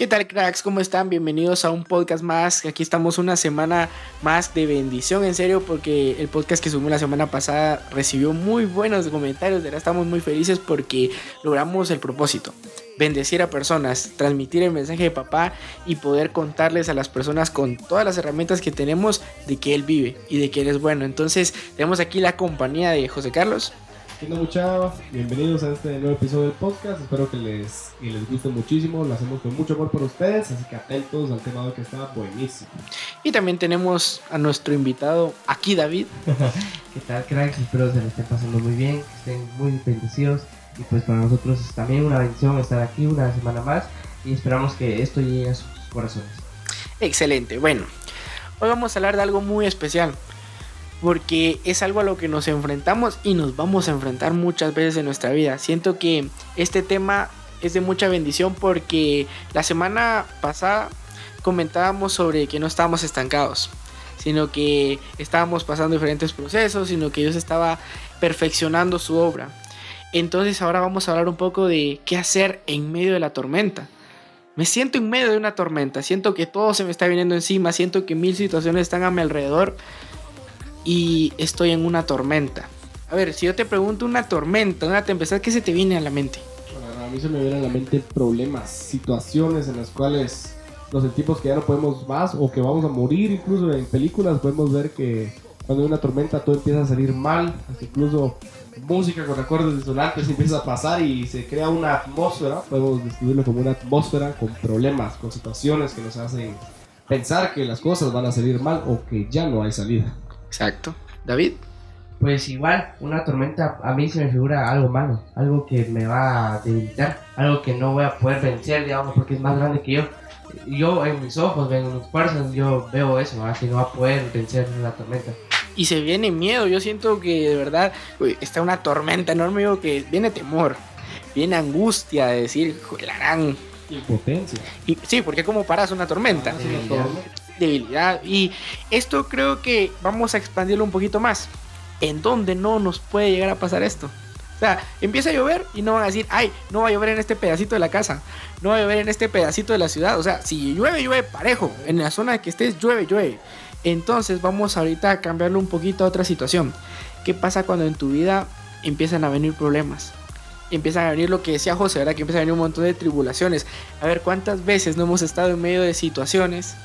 ¿Qué tal cracks? ¿Cómo están? Bienvenidos a un podcast más. Aquí estamos una semana más de bendición, en serio, porque el podcast que subimos la semana pasada recibió muy buenos comentarios. De verdad estamos muy felices porque logramos el propósito. Bendecir a personas, transmitir el mensaje de papá y poder contarles a las personas con todas las herramientas que tenemos de que Él vive y de que Él es bueno. Entonces tenemos aquí la compañía de José Carlos. ¿Qué muchachos? Bienvenidos a este nuevo episodio del podcast. Espero que les, que les guste muchísimo. Lo hacemos con mucho amor por ustedes, así que atentos al tema de que está buenísimo. Y también tenemos a nuestro invitado aquí, David. ¿Qué tal, cracks? Espero se les esté pasando muy bien, que estén muy bendecidos. Y pues para nosotros es también una bendición estar aquí una semana más. Y esperamos que esto llegue a sus corazones. Excelente. Bueno, hoy vamos a hablar de algo muy especial porque es algo a lo que nos enfrentamos y nos vamos a enfrentar muchas veces en nuestra vida. Siento que este tema es de mucha bendición porque la semana pasada comentábamos sobre que no estábamos estancados, sino que estábamos pasando diferentes procesos, sino que Dios estaba perfeccionando su obra. Entonces ahora vamos a hablar un poco de qué hacer en medio de la tormenta. Me siento en medio de una tormenta, siento que todo se me está viniendo encima, siento que mil situaciones están a mi alrededor y estoy en una tormenta. A ver, si yo te pregunto una tormenta, una tempestad, ¿qué se te viene a la mente? Bueno, a mí se me vienen a la mente problemas, situaciones en las cuales nos sentimos que ya no podemos más o que vamos a morir. Incluso en películas podemos ver que cuando hay una tormenta todo empieza a salir mal, incluso música con acordes disonantes empieza a pasar y se crea una atmósfera, podemos describirlo como una atmósfera con problemas, con situaciones que nos hacen pensar que las cosas van a salir mal o que ya no hay salida. Exacto. David. Pues igual, una tormenta a mí se me figura algo malo, algo que me va a debilitar, algo que no voy a poder vencer, digamos, porque es más grande que yo. Yo en mis ojos, en mis fuerzas, yo veo eso, así no va a poder vencer la tormenta. Y se viene miedo, yo siento que de verdad está una tormenta enorme, yo que viene temor, viene angustia de decir, gran Impotencia. Y, sí, porque como paras una tormenta. Debilidad. Debilidad. Y esto creo que vamos a expandirlo un poquito más. ¿En dónde no nos puede llegar a pasar esto? O sea, empieza a llover y no van a decir, ay, no va a llover en este pedacito de la casa, no va a llover en este pedacito de la ciudad. O sea, si llueve, llueve parejo. En la zona que estés, llueve, llueve. Entonces vamos ahorita a cambiarlo un poquito a otra situación. ¿Qué pasa cuando en tu vida empiezan a venir problemas? empiezan a venir lo que decía José, ¿verdad? Que empiezan a venir un montón de tribulaciones. A ver cuántas veces no hemos estado en medio de situaciones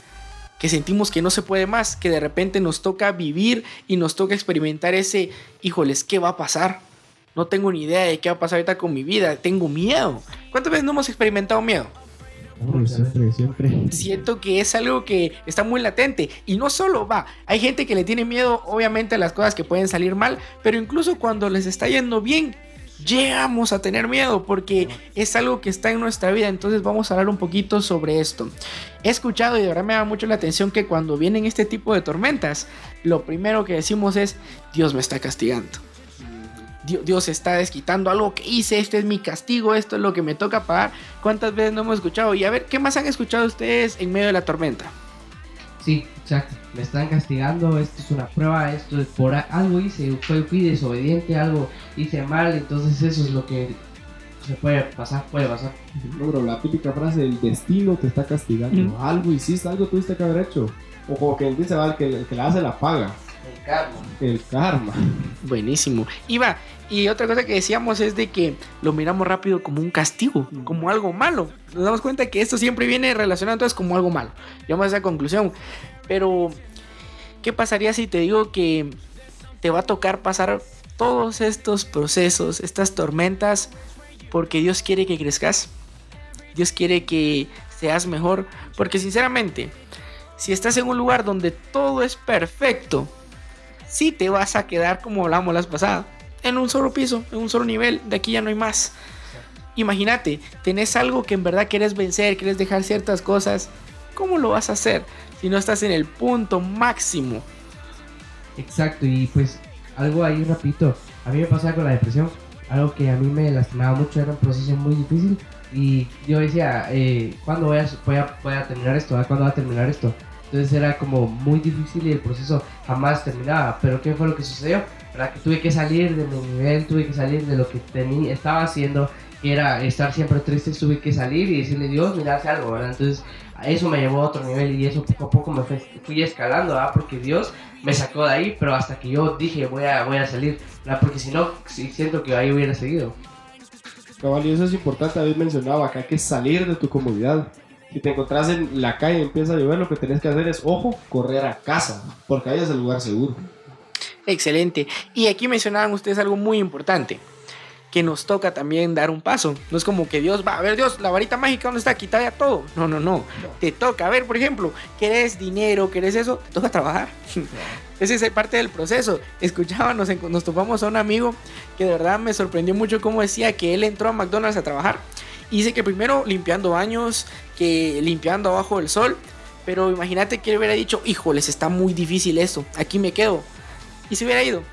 que sentimos que no se puede más, que de repente nos toca vivir y nos toca experimentar ese, híjoles, ¿qué va a pasar? No tengo ni idea de qué va a pasar ahorita con mi vida, tengo miedo. ¿Cuántas veces no hemos experimentado miedo? siempre, siempre. Siento que es algo que está muy latente y no solo va, hay gente que le tiene miedo obviamente a las cosas que pueden salir mal, pero incluso cuando les está yendo bien, llegamos a tener miedo porque es algo que está en nuestra vida. Entonces vamos a hablar un poquito sobre esto. He escuchado y de verdad me da mucho la atención que cuando vienen este tipo de tormentas, lo primero que decimos es, Dios me está castigando. Dios está desquitando algo que hice, este es mi castigo, esto es lo que me toca pagar. ¿Cuántas veces no hemos escuchado? Y a ver, ¿qué más han escuchado ustedes en medio de la tormenta? Sí, exacto. Me están castigando, esto es una prueba, esto es por algo hice, fui, fui desobediente, algo hice mal, entonces eso es lo que se puede pasar, puede pasar. No, bro, la típica frase, el destino te está castigando. Mm. Algo hiciste, algo tuviste que haber hecho. O como que dice, va, el que, el que la hace la paga. El karma. El karma. Buenísimo. Va, y otra cosa que decíamos es de que lo miramos rápido como un castigo, como algo malo. Nos damos cuenta que esto siempre viene relacionado entonces como algo malo. Llegamos a esa conclusión. Pero, ¿qué pasaría si te digo que te va a tocar pasar todos estos procesos, estas tormentas, porque Dios quiere que crezcas? Dios quiere que seas mejor. Porque sinceramente, si estás en un lugar donde todo es perfecto, sí te vas a quedar como hablamos las pasadas, en un solo piso, en un solo nivel, de aquí ya no hay más. Imagínate, tenés algo que en verdad quieres vencer, quieres dejar ciertas cosas, ¿cómo lo vas a hacer si no estás en el punto máximo? Exacto, y pues algo ahí rapidito. A mí me pasaba con la depresión, algo que a mí me lastimaba mucho, era un proceso muy difícil. Y yo decía, eh, ¿cuándo voy a, voy a, voy a terminar esto? ¿Cuándo va a terminar esto? Entonces era como muy difícil y el proceso jamás terminaba. Pero ¿qué fue lo que sucedió? ¿Verdad? Que tuve que salir de mi nivel, tuve que salir de lo que tenía, estaba haciendo, que era estar siempre triste, tuve que salir y decirle, Dios, mira, hace algo, ¿verdad? Entonces eso me llevó a otro nivel y eso poco a poco me fui, fui escalando, ¿verdad? Porque Dios me sacó de ahí, pero hasta que yo dije, voy a, voy a salir, ¿verdad? Porque si no, sí, siento que ahí hubiera seguido. Cabal, y eso es importante, David mencionaba que hay que salir de tu comodidad. Si te encontrás en la calle y empieza a llover, lo que tenés que hacer es, ojo, correr a casa, porque ahí es el lugar seguro. Excelente. Y aquí mencionaban ustedes algo muy importante, que nos toca también dar un paso. No es como que Dios va, a ver Dios, la varita mágica, ¿dónde está? Quita ya todo. No, no, no. Te toca. A ver, por ejemplo, ¿querés dinero? ¿Querés eso? Te toca trabajar. Esa es parte del proceso. Escuchábamos, nos, nos topamos a un amigo que de verdad me sorprendió mucho cómo decía que él entró a McDonald's a trabajar. Y dice que primero limpiando baños, que limpiando abajo del sol. Pero imagínate que él hubiera dicho, híjoles, está muy difícil esto, aquí me quedo. Y se hubiera ido.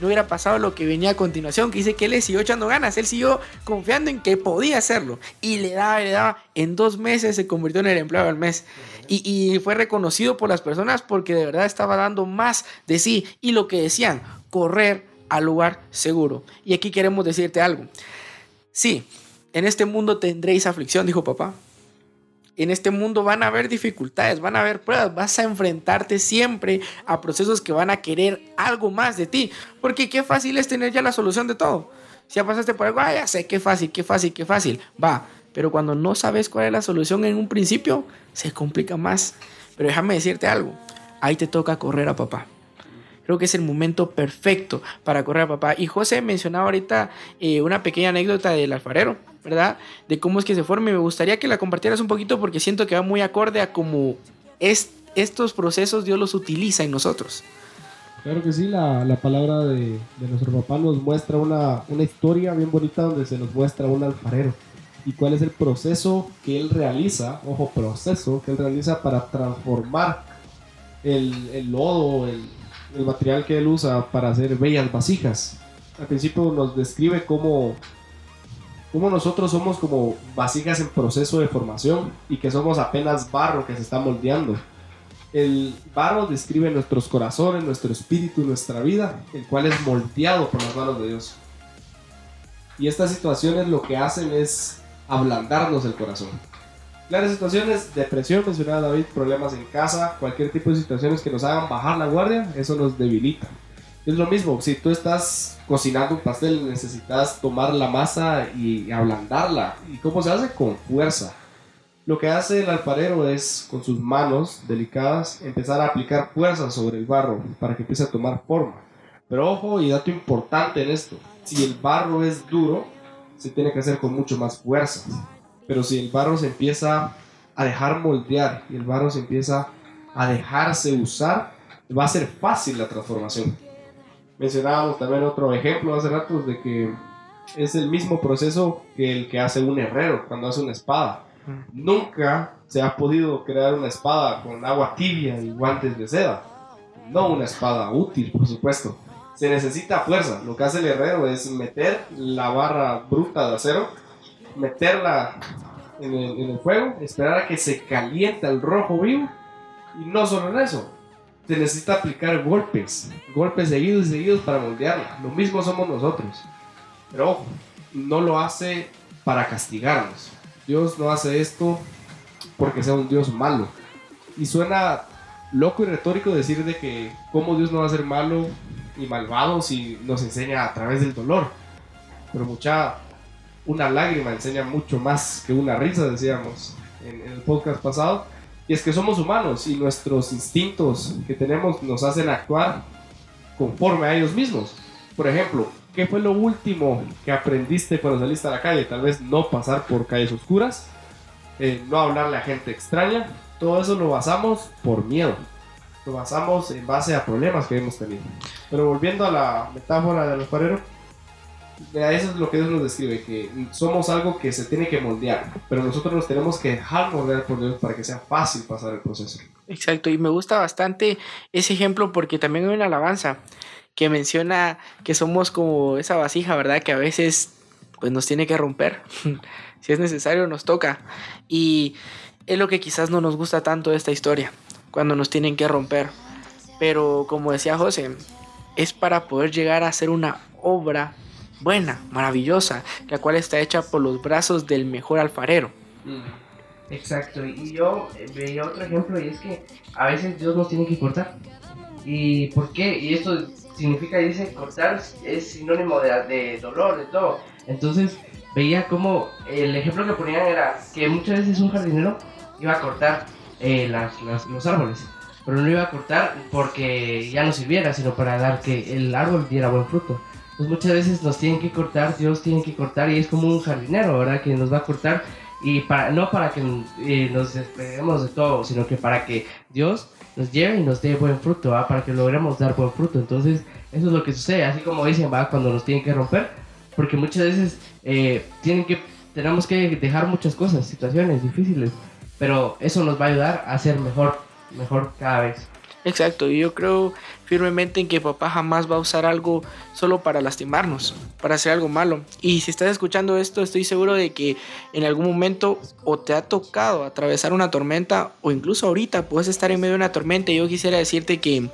No hubiera pasado lo que venía a continuación, que dice que él le siguió echando ganas, él siguió confiando en que podía hacerlo. Y le daba, le daba. En dos meses se convirtió en el empleado del mes. Y, y fue reconocido por las personas porque de verdad estaba dando más de sí. Y lo que decían, correr al lugar seguro. Y aquí queremos decirte algo. Sí, en este mundo tendréis aflicción, dijo papá. En este mundo van a haber dificultades, van a haber pruebas, vas a enfrentarte siempre a procesos que van a querer algo más de ti. Porque qué fácil es tener ya la solución de todo. Si ya pasaste por algo, ah, ya sé, qué fácil, qué fácil, qué fácil. Va, pero cuando no sabes cuál es la solución en un principio, se complica más. Pero déjame decirte algo, ahí te toca correr a papá. Creo que es el momento perfecto para correr a papá. Y José mencionaba ahorita eh, una pequeña anécdota del alfarero, ¿verdad? De cómo es que se forma. Y me gustaría que la compartieras un poquito porque siento que va muy acorde a cómo es, estos procesos Dios los utiliza en nosotros. Claro que sí, la, la palabra de, de, nuestro papá nos muestra una, una historia bien bonita donde se nos muestra un alfarero y cuál es el proceso que él realiza, ojo, proceso que él realiza para transformar el, el lodo, el, el material que él usa para hacer bellas vasijas. Al principio nos describe cómo, cómo nosotros somos como vasijas en proceso de formación y que somos apenas barro que se está moldeando. El barro describe nuestros corazones, nuestro espíritu, nuestra vida, el cual es moldeado por las manos de Dios. Y estas situaciones lo que hacen es ablandarnos el corazón. Claras situaciones, depresión, mencionaba David, problemas en casa, cualquier tipo de situaciones que nos hagan bajar la guardia, eso nos debilita. Es lo mismo, si tú estás cocinando un pastel, necesitas tomar la masa y ablandarla. ¿Y cómo se hace? Con fuerza. Lo que hace el alfarero es, con sus manos delicadas, empezar a aplicar fuerza sobre el barro para que empiece a tomar forma. Pero ojo y dato importante en esto, si el barro es duro, se tiene que hacer con mucho más fuerza. Pero si el barro se empieza a dejar moldear y el barro se empieza a dejarse usar, va a ser fácil la transformación. Mencionábamos también otro ejemplo hace rato de que es el mismo proceso que el que hace un herrero cuando hace una espada. Nunca se ha podido crear una espada con agua tibia y guantes de seda. No una espada útil, por supuesto. Se necesita fuerza. Lo que hace el herrero es meter la barra bruta de acero meterla en el, en el, fuego, esperar a que se caliente el rojo vivo. Y no solo en eso, se necesita aplicar golpes, golpes seguidos y seguidos para moldearla. Lo mismo somos nosotros. Pero ojo, no lo hace para castigarnos. Dios no hace esto porque sea un Dios malo. Y suena loco y retórico decir de que cómo Dios no va a ser malo y malvado si nos enseña a través del dolor. Pero mucha, una lágrima enseña mucho más que una risa, decíamos en, en, el podcast pasado. Y es que somos humanos y nuestros instintos que tenemos nos hacen actuar conforme a ellos mismos. Por ejemplo, ¿qué fue lo último que aprendiste cuando saliste a la calle? Tal vez no pasar por calles oscuras, eh, no hablarle a gente extraña. Todo eso lo basamos por miedo. Lo basamos en base a problemas que hemos tenido. Pero volviendo a la metáfora del alfarero, eso es lo que Dios nos describe, que somos algo que se tiene que moldear, pero nosotros nos tenemos que dejar moldear por Dios para que sea fácil pasar el proceso. Exacto, y me gusta bastante ese ejemplo porque también hay una alabanza que menciona que somos como esa vasija, ¿verdad? Que a veces pues nos tiene que romper, si es necesario nos toca, y es lo que quizás no nos gusta tanto de esta historia cuando nos tienen que romper. Pero como decía José, es para poder llegar a hacer una obra buena, maravillosa, la cual está hecha por los brazos del mejor alfarero. Mm, exacto, y yo eh, veía otro ejemplo y es que a veces Dios nos tiene que cortar. ¿Y por qué? Y esto significa, dice, cortar es sinónimo de, de dolor, de todo. Entonces veía como el ejemplo que ponían era que muchas veces un jardinero iba a cortar eh, las, los árboles, pero no iba a cortar porque ya no sirviera, sino para dar que el árbol diera buen fruto. Entonces muchas veces nos tienen que cortar, Dios tiene que cortar y es como un jardinero, ¿verdad? Que nos va a cortar y para, no para que eh, nos despeguemos de todo, sino que para que Dios nos lleve y nos dé buen fruto, ¿va? para que logremos dar buen fruto. Entonces, eso es lo que sucede, así como dicen, va, cuando nos tienen que romper, porque muchas veces eh, tienen que, tenemos que dejar muchas cosas, situaciones difíciles, pero eso nos va a ayudar a ser mejor, mejor cada vez. Exacto, y yo creo firmemente en que papá jamás va a usar algo solo para lastimarnos, para hacer algo malo. Y si estás escuchando esto, estoy seguro de que en algún momento o te ha tocado atravesar una tormenta o incluso ahorita puedes estar en medio de una tormenta. Y yo quisiera decirte que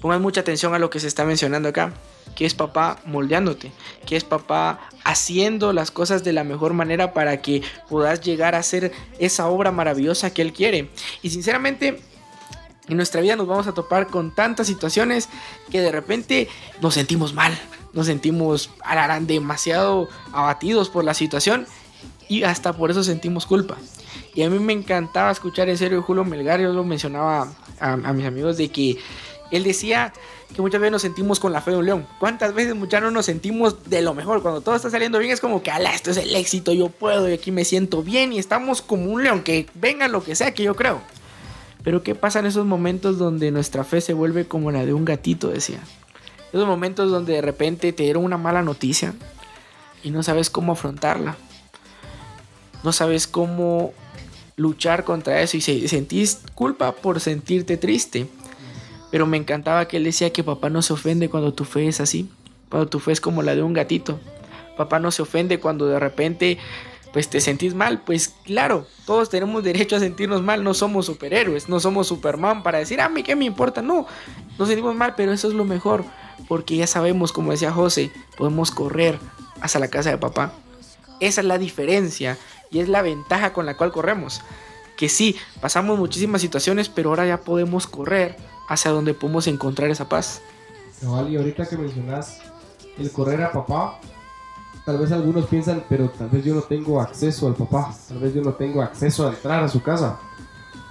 pongas mucha atención a lo que se está mencionando acá, que es papá moldeándote, que es papá haciendo las cosas de la mejor manera para que puedas llegar a hacer esa obra maravillosa que él quiere. Y sinceramente en nuestra vida nos vamos a topar con tantas situaciones que de repente nos sentimos mal, nos sentimos demasiado abatidos por la situación y hasta por eso sentimos culpa. Y a mí me encantaba escuchar en serio Julio Melgar, yo lo mencionaba a, a mis amigos de que él decía que muchas veces nos sentimos con la fe de un león. ¿Cuántas veces muchas no nos sentimos de lo mejor? Cuando todo está saliendo bien es como que, ala, esto es el éxito, yo puedo y aquí me siento bien y estamos como un león, que venga lo que sea que yo creo. Pero ¿qué pasa en esos momentos donde nuestra fe se vuelve como la de un gatito, decía? Esos momentos donde de repente te dieron una mala noticia y no sabes cómo afrontarla. No sabes cómo luchar contra eso y sentís culpa por sentirte triste. Pero me encantaba que él decía que papá no se ofende cuando tu fe es así, cuando tu fe es como la de un gatito. Papá no se ofende cuando de repente pues te sentís mal, pues claro, todos tenemos derecho a sentirnos mal, no somos superhéroes, no somos Superman para decir, a mí qué me importa, no, nos sentimos mal, pero eso es lo mejor, porque ya sabemos, como decía José, podemos correr hasta la casa de papá. Esa es la diferencia y es la ventaja con la cual corremos. Que sí, pasamos muchísimas situaciones, pero ahora ya podemos correr hacia donde podemos encontrar esa paz. y ahorita que mencionas el correr a papá, Tal vez algunos piensan, pero tal vez yo no tengo acceso al papá, tal vez yo no tengo acceso a entrar a su casa.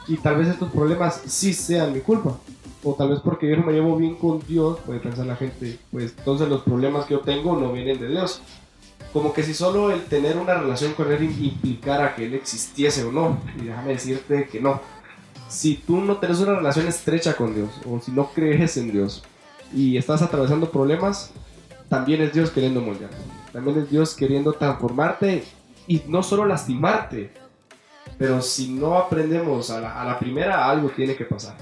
Y tal vez estos problemas sí sean mi culpa. O tal vez porque yo no me llevo bien con Dios, puede pensar la gente, pues entonces los problemas que yo tengo no vienen de Dios. Como que si solo el tener una relación con Él implicara que Él existiese o no. Y déjame decirte que no. Si tú no tienes una relación estrecha con Dios, o si no crees en Dios, y estás atravesando problemas, también es Dios queriendo moldear. También es Dios queriendo transformarte y no solo lastimarte. Pero si no aprendemos a la, primera, algo tiene que pasar.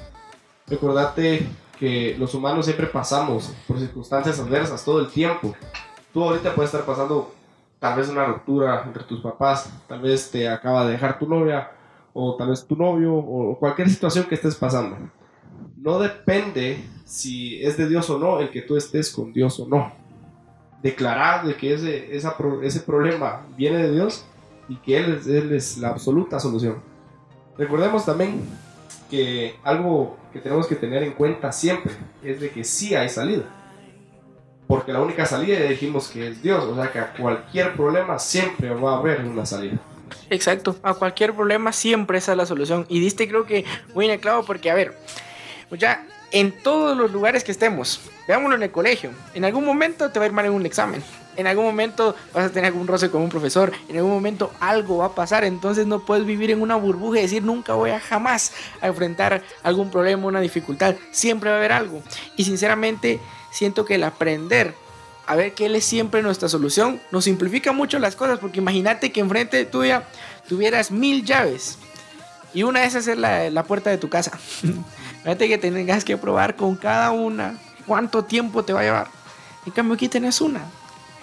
Recordate que los humanos siempre pasamos por circunstancias adversas todo el tiempo. Tú ahorita puedes estar pasando tal vez una ruptura entre tus papás, tal vez te acaba de dejar tu novia, o tal vez tu novio, o cualquier situación que estés pasando. No depende si es de Dios o no el que tú estés con Dios o no declarar de que ese, ese problema viene de Dios y que él es, la absoluta solución. Recordemos también que algo que tenemos que tener en cuenta siempre es de que sí hay salida. Porque la única salida ya dijimos que es Dios, o sea que a cualquier problema siempre va a haber una salida. Exacto, a cualquier problema siempre esa es la solución. Y diste creo que muy en el clavo porque, a ver, pues ya en todos los lugares que estemos. Veámoslo en el colegio. En algún momento te va a ir mal en un examen. En algún momento vas a tener algún roce con un profesor. En algún momento algo va a pasar. Entonces no puedes vivir en una burbuja y decir nunca voy a jamás a enfrentar algún problema, una dificultad. Siempre va a haber algo. Y sinceramente siento que el aprender a ver que Él es siempre nuestra solución nos simplifica mucho las cosas. Porque imagínate que enfrente tuya tuvieras mil llaves. Y una de esas es la, la puerta de tu casa. Fíjate que tengas que probar con cada una cuánto tiempo te va a llevar. En cambio aquí tenés una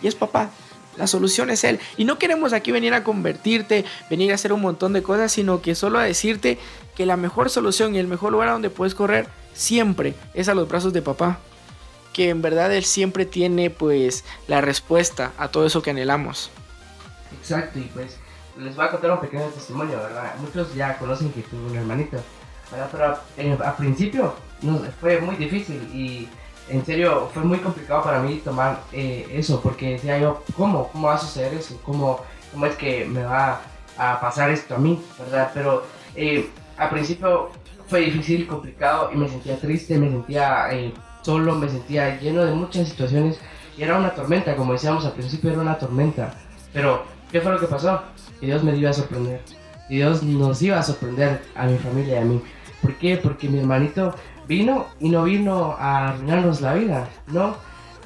y es papá. La solución es Él. Y no queremos aquí venir a convertirte, venir a hacer un montón de cosas, sino que solo a decirte que la mejor solución y el mejor lugar a donde puedes correr siempre es a los brazos de papá. Que en verdad Él siempre tiene pues la respuesta a todo eso que anhelamos. Exacto, y pues les voy a contar un pequeño testimonio, ¿verdad? Muchos ya conocen que tuve un hermanito, ¿verdad? Pero eh, al principio no, fue muy difícil y en serio fue muy complicado para mí tomar eh, eso, porque decía yo, ¿cómo? ¿Cómo va a suceder eso? ¿Cómo, ¿Cómo es que me va a pasar esto a mí? ¿Verdad? Pero eh, al principio fue difícil, complicado y me sentía triste, me sentía eh, solo, me sentía lleno de muchas situaciones y era una tormenta, como decíamos al principio era una tormenta. Pero, ¿qué fue lo que pasó? Que Dios me iba a sorprender. Y Dios nos iba a sorprender a mi familia y a mí. ¿Por qué? Porque mi hermanito vino y no vino a arruinarnos la vida, ¿no?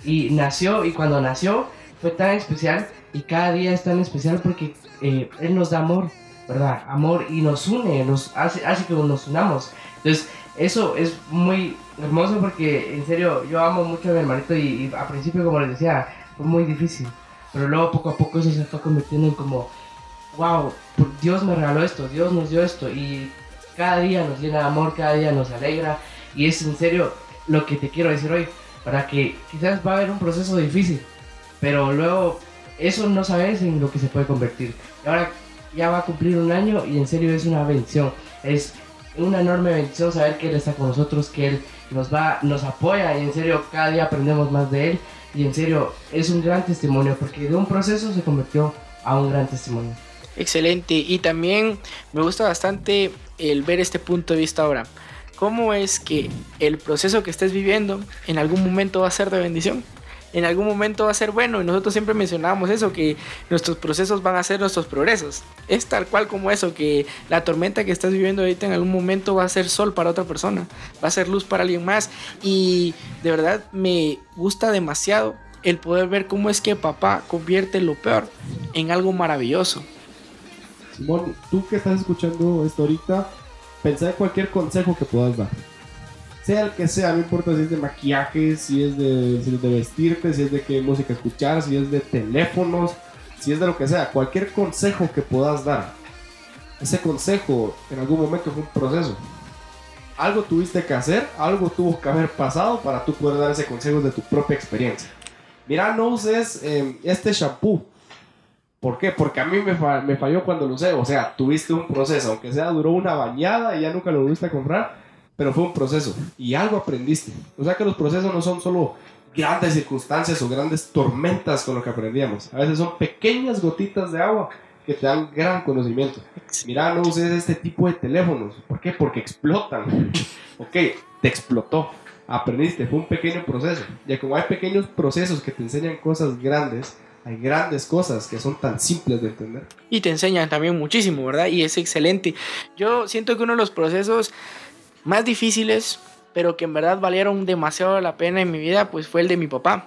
Y nació y cuando nació fue tan especial y cada día es tan especial porque eh, Él nos da amor, ¿verdad? Amor y nos une, nos hace, hace que nos unamos. Entonces, eso es muy hermoso porque en serio yo amo mucho a mi hermanito y, y al principio, como les decía, fue muy difícil. Pero luego poco a poco eso se fue convirtiendo en como, wow, Dios me regaló esto, Dios nos dio esto y cada día nos llena de amor, cada día nos alegra y es en serio lo que te quiero decir hoy, para que quizás va a haber un proceso difícil, pero luego eso no sabes en lo que se puede convertir. Y ahora ya va a cumplir un año y en serio es una bendición, es una enorme bendición saber que Él está con nosotros, que Él nos va, nos apoya y en serio cada día aprendemos más de Él y en serio es un gran testimonio porque de un proceso se convirtió a un gran testimonio. Excelente y también me gusta bastante el ver este punto de vista ahora. ¿Cómo es que el proceso que estés viviendo en algún momento va a ser de bendición? En algún momento va a ser bueno y nosotros siempre mencionábamos eso, que nuestros procesos van a ser nuestros progresos. Es tal cual como eso, que la tormenta que estás viviendo ahorita en algún momento va a ser sol para otra persona, va a ser luz para alguien más y de verdad me gusta demasiado el poder ver cómo es que papá convierte lo peor en algo maravilloso. Simón, tú que estás escuchando esto ahorita, pensá en cualquier consejo que puedas dar. Sea el que sea, no importa si es de maquillaje, si es de, si es de vestirte, si es de qué música escuchar, si es de teléfonos, si es de lo que sea, cualquier consejo que puedas dar. Ese consejo en algún momento fue un proceso. Algo tuviste que hacer, algo tuvo que haber pasado para tú poder dar ese consejo de tu propia experiencia. Mira, no uses eh, este shampoo. ¿Por qué? Porque a mí me, fa- me falló cuando lo usé. O sea, tuviste un proceso. Aunque sea, duró una bañada y ya nunca lo volviste a comprar. Pero fue un proceso. Y algo aprendiste. O sea que los procesos no son solo grandes circunstancias o grandes tormentas con lo que aprendíamos. A veces son pequeñas gotitas de agua que te dan gran conocimiento. Mira, no uses este tipo de teléfonos. ¿Por qué? Porque explotan. ok, te explotó. Aprendiste, fue un pequeño proceso. Y como hay pequeños procesos que te enseñan cosas grandes, hay grandes cosas que son tan simples de entender. Y te enseñan también muchísimo, ¿verdad? Y es excelente. Yo siento que uno de los procesos más difíciles, pero que en verdad valieron demasiado la pena en mi vida, pues fue el de mi papá.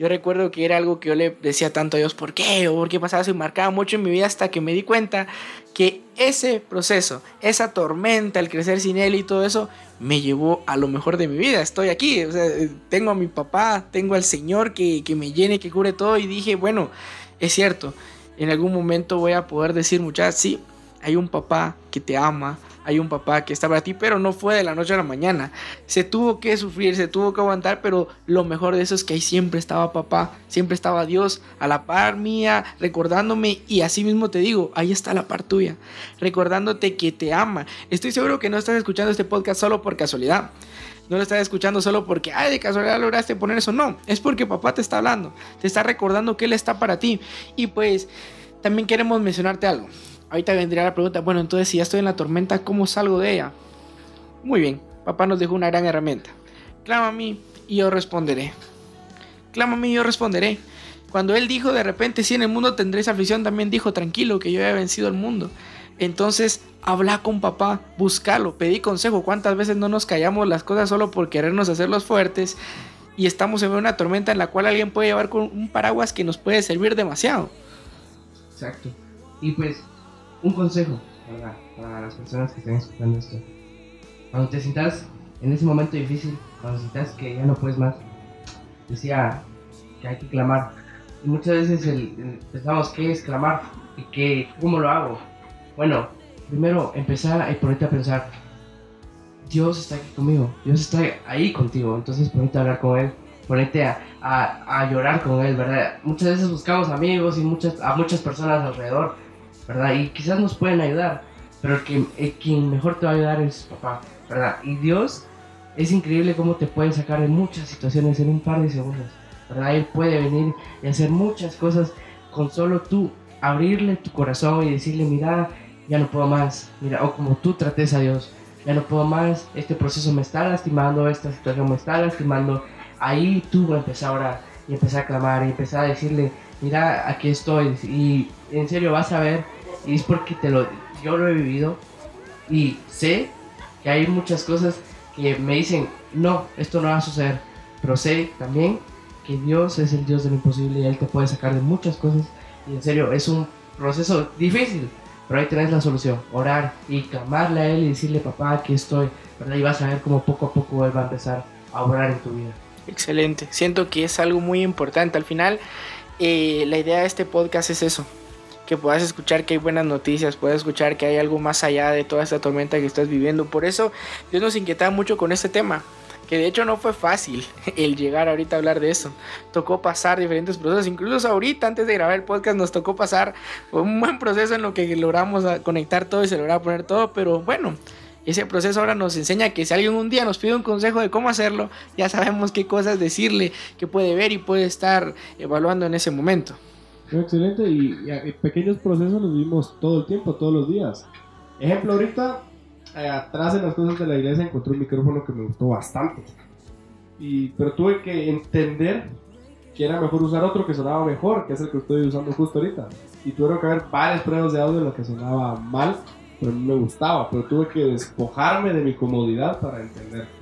Yo recuerdo que era algo que yo le decía tanto a Dios, ¿por qué? ¿O por qué pasaba eso? Y marcaba mucho en mi vida hasta que me di cuenta que ese proceso, esa tormenta, el crecer sin él y todo eso, me llevó a lo mejor de mi vida. Estoy aquí, o sea, tengo a mi papá, tengo al Señor que, que me llene, que cure todo. Y dije, bueno, es cierto, en algún momento voy a poder decir, muchachos, sí, hay un papá que te ama, hay un papá que está para ti, pero no fue de la noche a la mañana. Se tuvo que sufrir, se tuvo que aguantar, pero lo mejor de eso es que ahí siempre estaba papá, siempre estaba Dios a la par mía, recordándome y así mismo te digo, ahí está la par tuya, recordándote que te ama. Estoy seguro que no estás escuchando este podcast solo por casualidad. No lo estás escuchando solo porque, ay, de casualidad lograste poner eso. No, es porque papá te está hablando, te está recordando que Él está para ti. Y pues también queremos mencionarte algo. Ahorita vendría la pregunta, bueno, entonces si ya estoy en la tormenta, ¿cómo salgo de ella? Muy bien, papá nos dejó una gran herramienta. Clama a mí y yo responderé. Clama a mí y yo responderé. Cuando él dijo de repente, si en el mundo tendréis aflicción, también dijo, tranquilo, que yo he vencido el mundo. Entonces, habla con papá, búscalo, pedí consejo. ¿Cuántas veces no nos callamos las cosas solo por querernos hacerlos fuertes? Y estamos en una tormenta en la cual alguien puede llevar con un paraguas que nos puede servir demasiado. Exacto. Y pues, un consejo, ¿verdad? Para las personas que están escuchando esto. Cuando te sientas en ese momento difícil, cuando sientas que ya no puedes más, decía que hay que clamar, Y muchas veces el, el- pensamos qué es clamar y qué, cómo lo hago. Bueno, primero empezar a ponerte a pensar, Dios está aquí conmigo, Dios está ahí contigo, entonces ponerte a hablar con Él, ponerte a, a, a llorar con Él, ¿verdad? Muchas veces buscamos amigos y muchas, a muchas personas alrededor, ¿verdad? Y quizás nos pueden ayudar, pero el, que, el quien mejor te va a ayudar es papá, ¿verdad? Y Dios es increíble cómo te puede sacar de muchas situaciones en un par de segundos, ¿verdad? Él puede venir y hacer muchas cosas con solo tú abrirle tu corazón y decirle, mira, ya no puedo más, mira, o como tú trates a Dios, ya no puedo más, este proceso me está lastimando, esta situación me está lastimando, ahí tú empezar a orar y empezar a clamar y empezar a decirle, mira, aquí estoy, y en serio vas a ver, y es porque te lo, yo lo he vivido, y sé que hay muchas cosas que me dicen, no, esto no va a suceder, pero sé también que Dios es el Dios de lo imposible y Él te puede sacar de muchas cosas, y en serio, es un proceso difícil, pero ahí tenés la solución, orar y clamarle a Él y decirle, papá, aquí estoy, ¿verdad? Y vas a ver cómo poco a poco Él va a empezar a obrar en tu vida. Excelente. Siento que es algo muy importante. Al final, eh, la idea de este podcast es eso. Que puedas escuchar que hay buenas noticias, puedas escuchar que hay algo más allá de toda esta tormenta que estás viviendo. Por eso Dios nos inquietaba mucho con este tema. Que de hecho no fue fácil el llegar ahorita a hablar de eso. Tocó pasar diferentes procesos. Incluso ahorita, antes de grabar el podcast, nos tocó pasar un buen proceso en lo que logramos conectar todo y se lograba poner todo. Pero bueno, ese proceso ahora nos enseña que si alguien un día nos pide un consejo de cómo hacerlo, ya sabemos qué cosas decirle, qué puede ver y puede estar evaluando en ese momento. No, excelente, y, pequeños procesos los vivimos todo el tiempo, todos los días. Ejemplo, ahorita, eh, atrás en las cosas de la iglesia encontré un micrófono que me gustó bastante. Y, pero tuve que entender que era mejor usar otro que sonaba mejor, que es el que estoy usando justo ahorita. Y tuvieron que haber varias pruebas de audio en lo que sonaba mal, pero mí me gustaba. Pero tuve que despojarme de mi comodidad para entender.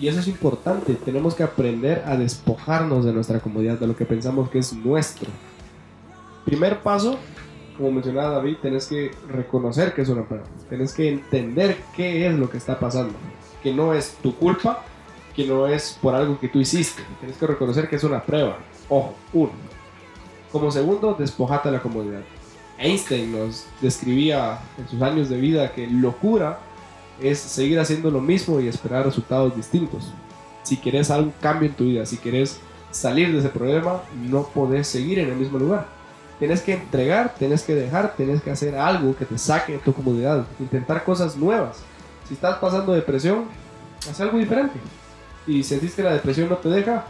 Y eso es importante, tenemos que aprender a despojarnos de nuestra comodidad, de lo que pensamos que es nuestro. Primer paso, como mencionaba David, tenés que reconocer que es una prueba, tenés que entender qué es lo que está pasando, que no es tu culpa, que no es por algo que tú hiciste, tienes que reconocer que es una prueba. Ojo, uno. Como segundo, despojate de la comodidad. Einstein nos describía en sus años de vida que locura es seguir haciendo lo mismo y esperar resultados distintos. Si quieres algún cambio en tu vida, si quieres salir de ese problema, no podés seguir en el mismo lugar. Tienes que entregar, tienes que dejar, tienes que hacer algo que te saque de tu comodidad, intentar cosas nuevas. Si estás pasando depresión, haz algo diferente. Y sentís que la depresión no te deja,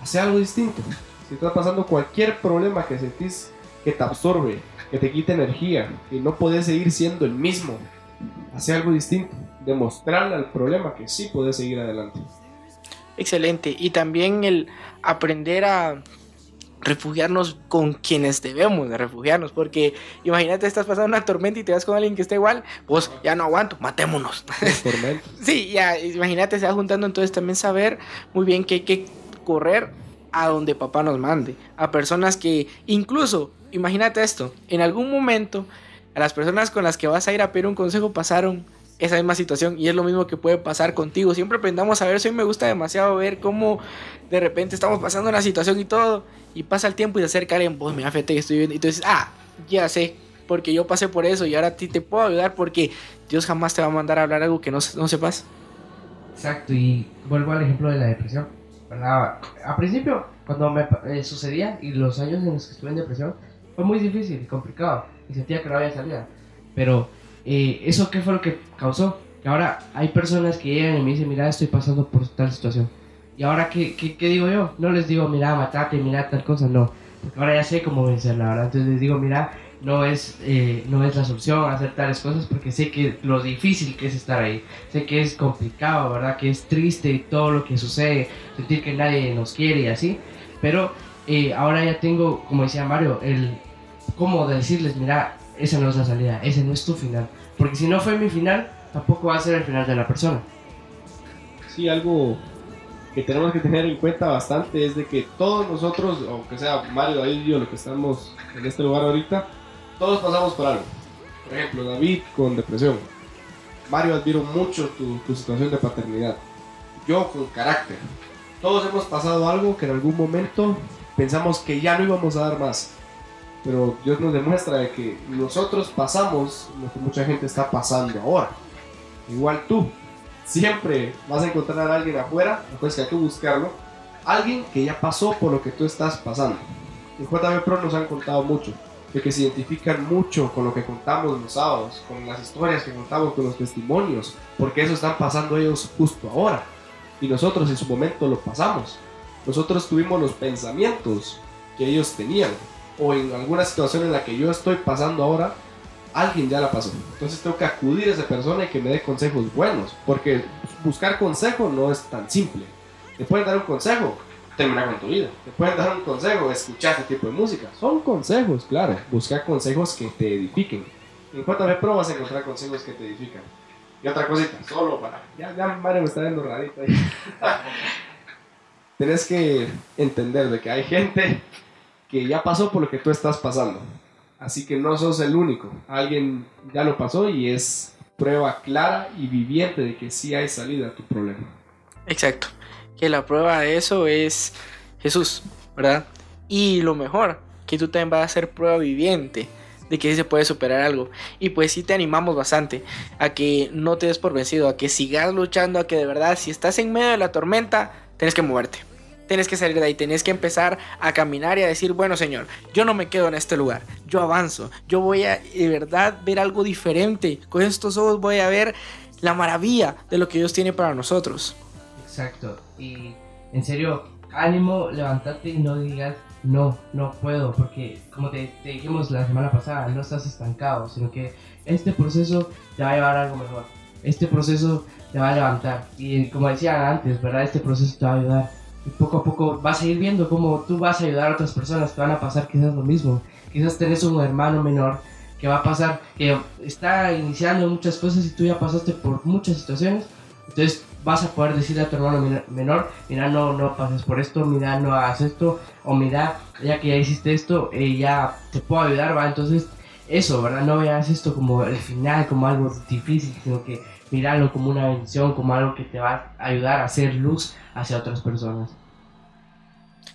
haz algo distinto. Si estás pasando cualquier problema que sentís que te absorbe, que te quita energía y no podés seguir siendo el mismo, hacer algo distinto, demostrarle al problema que sí puedes seguir adelante. Excelente. Y también el aprender a refugiarnos con quienes debemos de refugiarnos. Porque imagínate, estás pasando una tormenta y te vas con alguien que está igual. Vos ya no aguanto, matémonos. Sí, ya, imagínate, se va juntando. Entonces también saber muy bien que hay que correr a donde papá nos mande. A personas que, incluso, imagínate esto, en algún momento, a las personas con las que vas a ir a pedir un consejo pasaron esa misma situación y es lo mismo que puede pasar contigo. Siempre aprendamos a ver, eso me gusta demasiado ver cómo de repente estamos pasando una situación y todo y pasa el tiempo y se acerca alguien, vos mira, fíjate que estoy viendo y tú dices, ah, ya sé, porque yo pasé por eso y ahora a ti te puedo ayudar porque Dios jamás te va a mandar a hablar algo que no, no sepas. Exacto, y vuelvo al ejemplo de la depresión. A principio, cuando me eh, sucedía y los años en los que estuve en depresión, fue muy difícil y complicado y sentía que no había salida. Pero, eh, ¿eso qué fue lo que causó? Que ahora hay personas que llegan y me dicen, mira, estoy pasando por tal situación. Y ahora, ¿qué, qué, qué digo yo? No les digo, mira, matate, mira tal cosa, no. Porque ahora ya sé cómo vencerla, ¿verdad? Entonces les digo, mira, no es, eh, no es la solución hacer tales cosas porque sé que lo difícil que es estar ahí. Sé que es complicado, ¿verdad? Que es triste todo lo que sucede, sentir que nadie nos quiere y así. Pero eh, ahora ya tengo, como decía Mario, el cómo decirles, mira, esa no es la salida, ese no es tu final. Porque si no fue mi final, tampoco va a ser el final de la persona. Sí, algo que tenemos que tener en cuenta bastante es de que todos nosotros, aunque sea Mario, y yo, lo que estamos en este lugar ahorita, todos pasamos por algo. Por ejemplo, David con depresión. Mario admiro mucho tu, tu situación de paternidad. Yo con carácter. Todos hemos pasado algo que en algún momento pensamos que ya no íbamos a dar más. Pero Dios nos demuestra de que nosotros pasamos lo que mucha gente está pasando ahora. Igual tú, siempre vas a encontrar a alguien afuera, pues que hay que buscarlo, alguien que ya pasó por lo que tú estás pasando. En JB Pro nos han contado mucho, de que se identifican mucho con lo que contamos los sábados, con las historias que contamos, con los testimonios, porque eso están pasando ellos justo ahora. Y nosotros en su momento lo pasamos. Nosotros tuvimos los pensamientos que ellos tenían, o en alguna situación en la que yo estoy pasando ahora, alguien ya la pasó. Entonces tengo que acudir a esa persona y que me dé consejos buenos, porque buscar consejo no es tan simple. Te pueden dar un consejo, terminar con tu vida. Te pueden dar un consejo, escuchar este tipo de música. Son consejos, claro. Buscar consejos que te edifiquen. En Pro vas a encontrar consejos que te edifican. Y otra cosita, solo para... Ya, ya Mario me está viendo rarito ahí. Tienes que entender de que hay gente que ya pasó por lo que tú estás pasando. Así que no sos el único. Alguien ya lo pasó y es prueba clara y viviente de que sí hay salida a tu problema. Exacto. Que la prueba de eso es Jesús, ¿verdad? Y lo mejor, que tú también vas a ser prueba viviente de que sí se puede superar algo. Y pues sí te animamos bastante a que no te des por vencido, a que sigas luchando, a que de verdad si estás en medio de la tormenta, tienes que moverte. Tienes que salir de ahí, tienes que empezar a caminar y a decir, bueno Señor, yo no me quedo en este lugar, yo avanzo, yo voy a de verdad ver algo diferente, con estos ojos voy a ver la maravilla de lo que Dios tiene para nosotros. Exacto, y en serio, ánimo, levántate y no digas, no, no puedo, porque como te, te dijimos la semana pasada, no estás estancado, sino que este proceso te va a llevar a algo mejor, este proceso te va a levantar, y como decía antes, ¿verdad? Este proceso te va a ayudar y poco a poco vas a ir viendo cómo tú vas a ayudar a otras personas que van a pasar quizás lo mismo. Quizás tenés un hermano menor que va a pasar, que está iniciando muchas cosas y tú ya pasaste por muchas situaciones. Entonces vas a poder decirle a tu hermano menor, mira, no, no pases por esto, mira, no hagas esto, o mira, ya que ya hiciste esto, eh, ya te puedo ayudar, ¿va? Entonces, eso, ¿verdad? No veas esto como el final, como algo difícil, sino que míralo como una bendición, como algo que te va a ayudar a hacer luz hacia otras personas.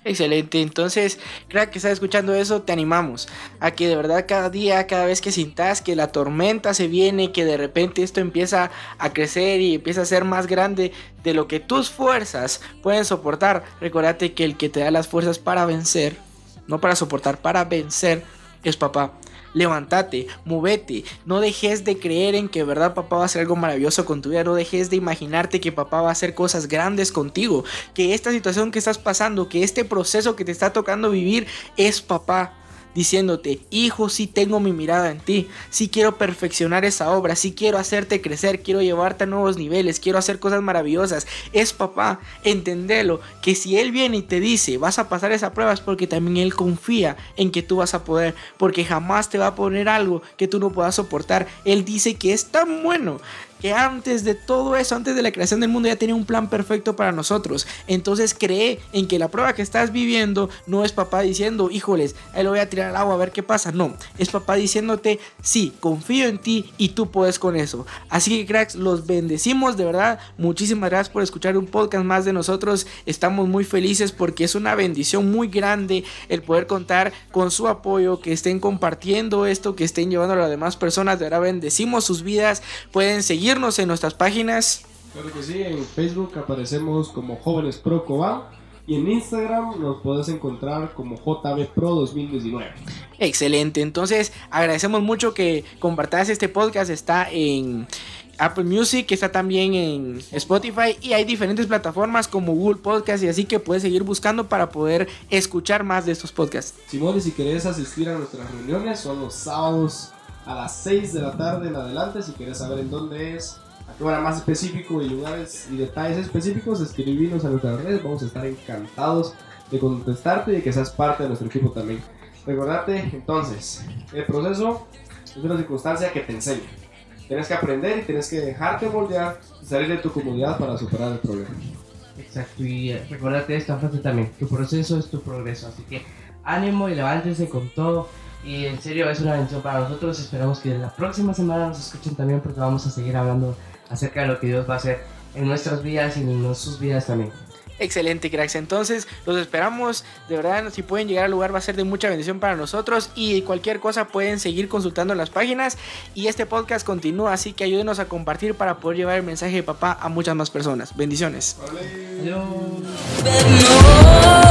Excelente, entonces, creo que estás escuchando eso, te animamos a que de verdad cada día, cada vez que sintas que la tormenta se viene, que de repente esto empieza a crecer y empieza a ser más grande de lo que tus fuerzas pueden soportar, recordate que el que te da las fuerzas para vencer, no para soportar, para vencer, es papá levántate, movete, no dejes de creer en que verdad papá va a hacer algo maravilloso con tu vida, no dejes de imaginarte que papá va a hacer cosas grandes contigo, que esta situación que estás pasando, que este proceso que te está tocando vivir es papá diciéndote, hijo, si tengo mi mirada en ti, si quiero perfeccionar esa obra, si quiero hacerte crecer, quiero llevarte a nuevos niveles, quiero hacer cosas maravillosas. Es papá, entendelo, que si él viene y te dice, vas a pasar esa prueba es porque también él confía en que tú vas a poder, porque jamás te va a poner algo que tú no puedas soportar. Él dice que es tan bueno que antes de todo eso, antes de la creación del mundo, ya tenía un plan perfecto para nosotros. Entonces cree en que la prueba que estás viviendo no es papá diciendo, híjoles, ahí lo voy a tirar al agua a ver qué pasa. No, es papá diciéndote, sí, confío en ti y tú puedes con eso. Así que cracks, los bendecimos de verdad. Muchísimas gracias por escuchar un podcast más de nosotros. Estamos muy felices porque es una bendición muy grande el poder contar con su apoyo, que estén compartiendo esto, que estén llevando a las demás personas. De verdad bendecimos sus vidas. Pueden seguir en nuestras páginas. Claro que sí, en Facebook aparecemos como Jóvenes Pro Cobán y en Instagram nos puedes encontrar como JB Pro 2019. Excelente, entonces agradecemos mucho que compartas este podcast, está en Apple Music, está también en Spotify y hay diferentes plataformas como Google Podcast y así que puedes seguir buscando para poder escuchar más de estos podcasts. Simón, y si querés asistir a nuestras reuniones, son los sábados a las 6 de la tarde en adelante. Si quieres saber en dónde es, a qué hora más específico y lugares y detalles específicos, escribinos a nuestras redes. Vamos a estar encantados de contestarte y de que seas parte de nuestro equipo también. Recordate entonces, el proceso es una circunstancia que te enseña. Tienes que aprender y tienes que dejarte moldear y salir de tu comunidad para superar el problema. Exacto, y eh, recordate esta frase también, tu proceso es tu progreso, así que ánimo y levántese con todo y en serio es una bendición para nosotros. Esperamos que la próxima semana nos escuchen también porque vamos a seguir hablando acerca de lo que Dios va a hacer en nuestras vidas y en sus vidas también. Excelente, cracks. Entonces, los esperamos. De verdad, si pueden llegar al lugar, va a ser de mucha bendición para nosotros. Y cualquier cosa pueden seguir consultando en las páginas. Y este podcast continúa, así que ayúdenos a compartir para poder llevar el mensaje de papá a muchas más personas. Bendiciones. Adiós. But